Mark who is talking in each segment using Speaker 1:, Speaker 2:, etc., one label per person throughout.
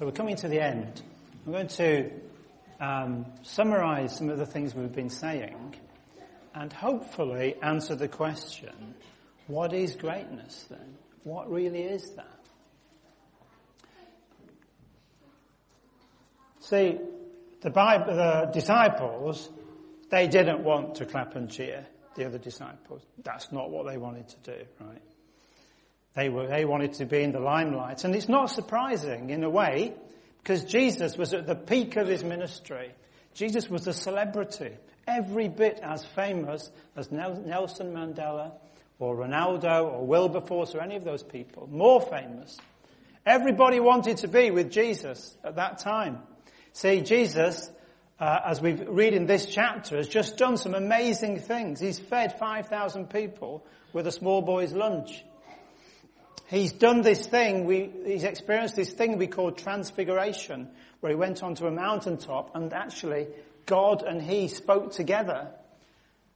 Speaker 1: So we're coming to the end. I'm going to um, summarize some of the things we've been saying and hopefully answer the question, what is greatness then? What really is that? See, the, Bible, the disciples, they didn't want to clap and cheer, the other disciples. That's not what they wanted to do, right? They were, they wanted to be in the limelight. And it's not surprising in a way, because Jesus was at the peak of his ministry. Jesus was a celebrity, every bit as famous as Nelson Mandela or Ronaldo or Wilberforce or any of those people. More famous. Everybody wanted to be with Jesus at that time. See, Jesus, uh, as we read in this chapter, has just done some amazing things. He's fed 5,000 people with a small boy's lunch. He's done this thing, we, he's experienced this thing we call transfiguration, where he went onto a mountaintop and actually God and he spoke together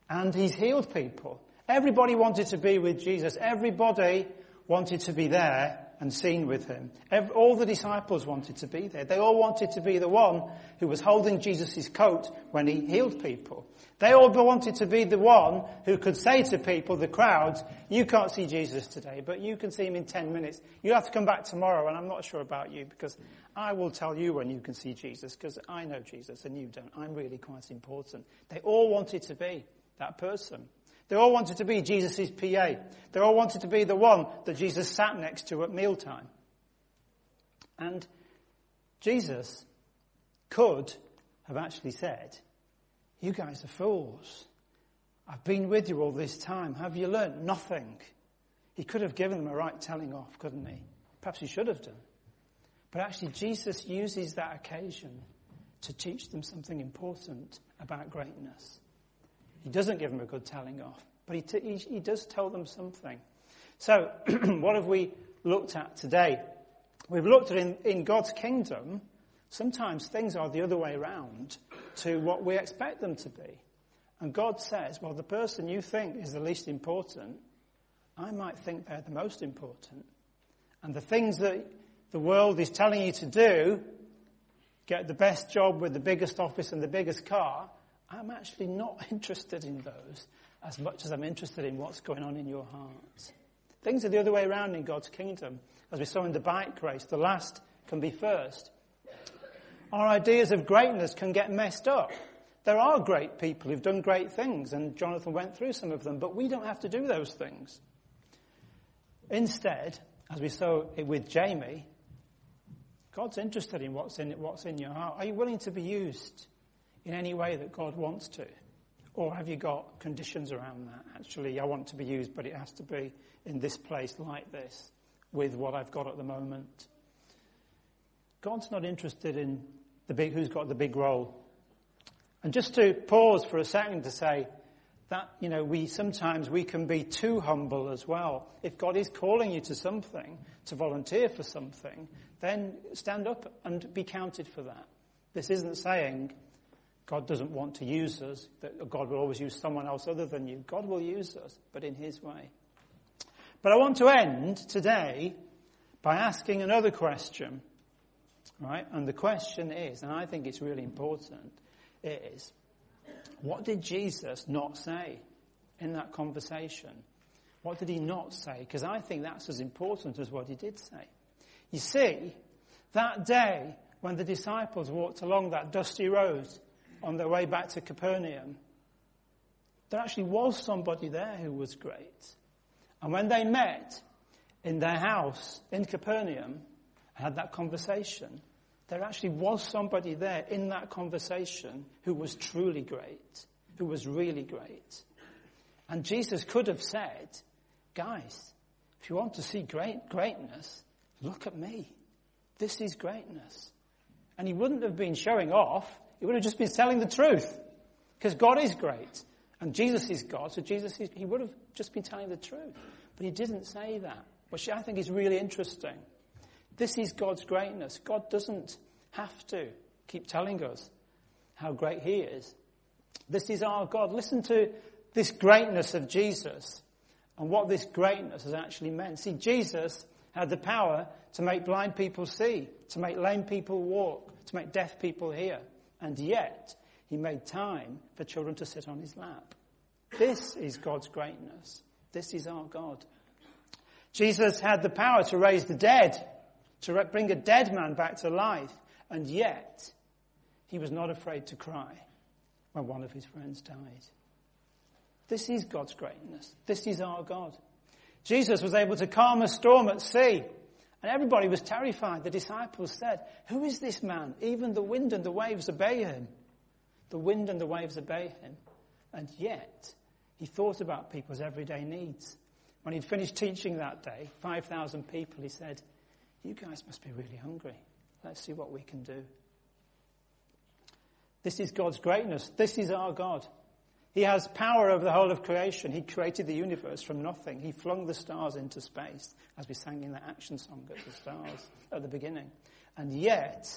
Speaker 1: and he's healed people. Everybody wanted to be with Jesus. Everybody wanted to be there and seen with him. All the disciples wanted to be there. They all wanted to be the one who was holding Jesus' coat when he healed people. They all wanted to be the one who could say to people, the crowds, you can't see Jesus today, but you can see him in 10 minutes. You'll have to come back tomorrow and I'm not sure about you because I will tell you when you can see Jesus because I know Jesus and you don't. I'm really quite important. They all wanted to be that person. They all wanted to be Jesus' PA. They all wanted to be the one that Jesus sat next to at mealtime. And Jesus could have actually said, you guys are fools. I've been with you all this time. Have you learnt nothing? He could have given them a right telling off, couldn't he? Perhaps he should have done. But actually Jesus uses that occasion to teach them something important about greatness. He doesn't give them a good telling off, but he, t- he, he does tell them something. So, what have we looked at today? We've looked at in, in God's kingdom, sometimes things are the other way around to what we expect them to be. And God says, well, the person you think is the least important, I might think they're the most important. And the things that the world is telling you to do, get the best job with the biggest office and the biggest car, I'm actually not interested in those as much as I'm interested in what's going on in your heart. Things are the other way around in God's kingdom. As we saw in the bike race, the last can be first. Our ideas of greatness can get messed up. There are great people who've done great things, and Jonathan went through some of them, but we don't have to do those things. Instead, as we saw with Jamie, God's interested in what's in, what's in your heart. Are you willing to be used? In any way that God wants to? Or have you got conditions around that? Actually, I want to be used, but it has to be in this place like this with what I've got at the moment. God's not interested in the big, who's got the big role. And just to pause for a second to say that, you know, we sometimes we can be too humble as well. If God is calling you to something, to volunteer for something, then stand up and be counted for that. This isn't saying God doesn't want to use us, that God will always use someone else other than you. God will use us, but in His way. But I want to end today by asking another question. Right? And the question is, and I think it's really important, is, what did Jesus not say in that conversation? What did he not say? Because I think that's as important as what he did say. You see, that day when the disciples walked along that dusty road on their way back to Capernaum, there actually was somebody there who was great. And when they met in their house in Capernaum and had that conversation, there actually was somebody there in that conversation who was truly great, who was really great. And Jesus could have said, guys, if you want to see great greatness, look at me. This is greatness. And he wouldn't have been showing off. He would have just been telling the truth. Because God is great. And Jesus is God. So Jesus, is, he would have just been telling the truth. But he didn't say that. Which I think is really interesting. This is God's greatness. God doesn't have to keep telling us how great he is. This is our God. Listen to this greatness of Jesus and what this greatness has actually meant. See, Jesus had the power to make blind people see, to make lame people walk, to make deaf people hear. And yet, he made time for children to sit on his lap. This is God's greatness. This is our God. Jesus had the power to raise the dead, to bring a dead man back to life, and yet he was not afraid to cry when one of his friends died. This is God's greatness. This is our God. Jesus was able to calm a storm at sea, and everybody was terrified. The disciples said, Who is this man? Even the wind and the waves obey him. The wind and the waves obey him. And yet, he thought about people's everyday needs. When he'd finished teaching that day, 5,000 people, he said, You guys must be really hungry. Let's see what we can do. This is God's greatness. This is our God. He has power over the whole of creation. He created the universe from nothing. He flung the stars into space, as we sang in the action song at the stars at the beginning. And yet,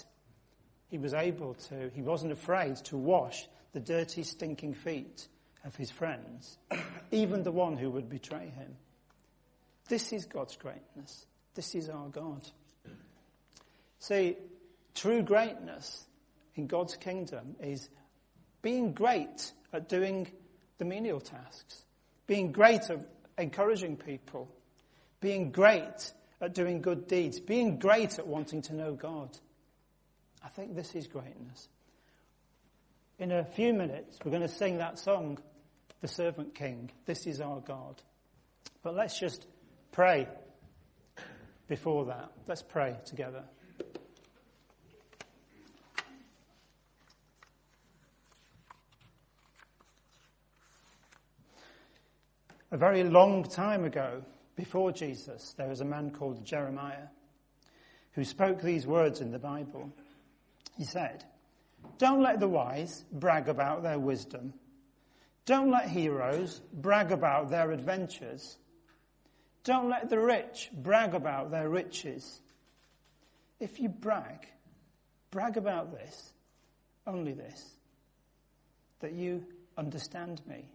Speaker 1: he was able to, he wasn't afraid to wash the dirty, stinking feet of his friends, even the one who would betray him. This is God's greatness. This is our God. See, true greatness in God's kingdom is being great at doing the menial tasks, being great at encouraging people, being great at doing good deeds, being great at wanting to know God. I think this is greatness. In a few minutes, we're going to sing that song, The Servant King. This is our God. But let's just pray before that. Let's pray together. A very long time ago, before Jesus, there was a man called Jeremiah who spoke these words in the Bible. He said, Don't let the wise brag about their wisdom. Don't let heroes brag about their adventures. Don't let the rich brag about their riches. If you brag, brag about this, only this, that you understand me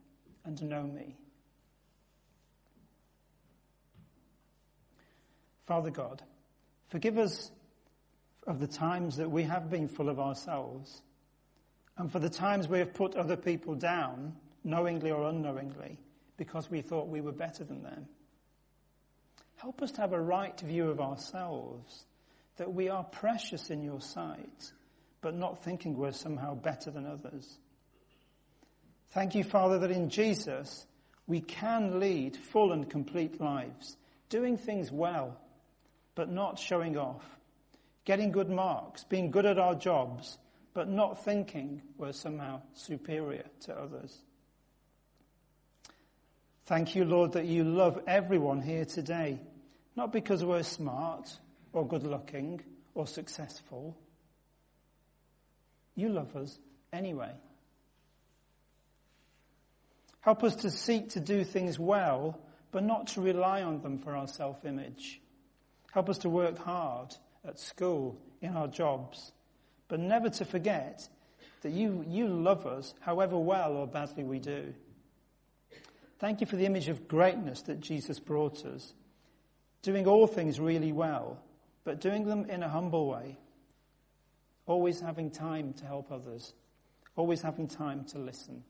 Speaker 1: and know me Father God, forgive us of the times that we have been full of ourselves and for the times we have put other people down, knowingly or unknowingly, because we thought we were better than them. Help us to have a right view of ourselves, that we are precious in your sight, but not thinking we're somehow better than others. Thank you, Father, that in Jesus we can lead full and complete lives, doing things well, but not showing off, getting good marks, being good at our jobs, but not thinking we're somehow superior to others. Thank you, Lord, that you love everyone here today, not because we're smart or good looking or successful. You love us anyway. Help us to seek to do things well, but not to rely on them for our self image. Help us to work hard at school, in our jobs, but never to forget that you, you love us however well or badly we do. Thank you for the image of greatness that Jesus brought us, doing all things really well, but doing them in a humble way, always having time to help others, always having time to listen.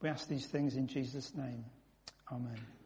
Speaker 1: We ask these things in Jesus' name. Amen.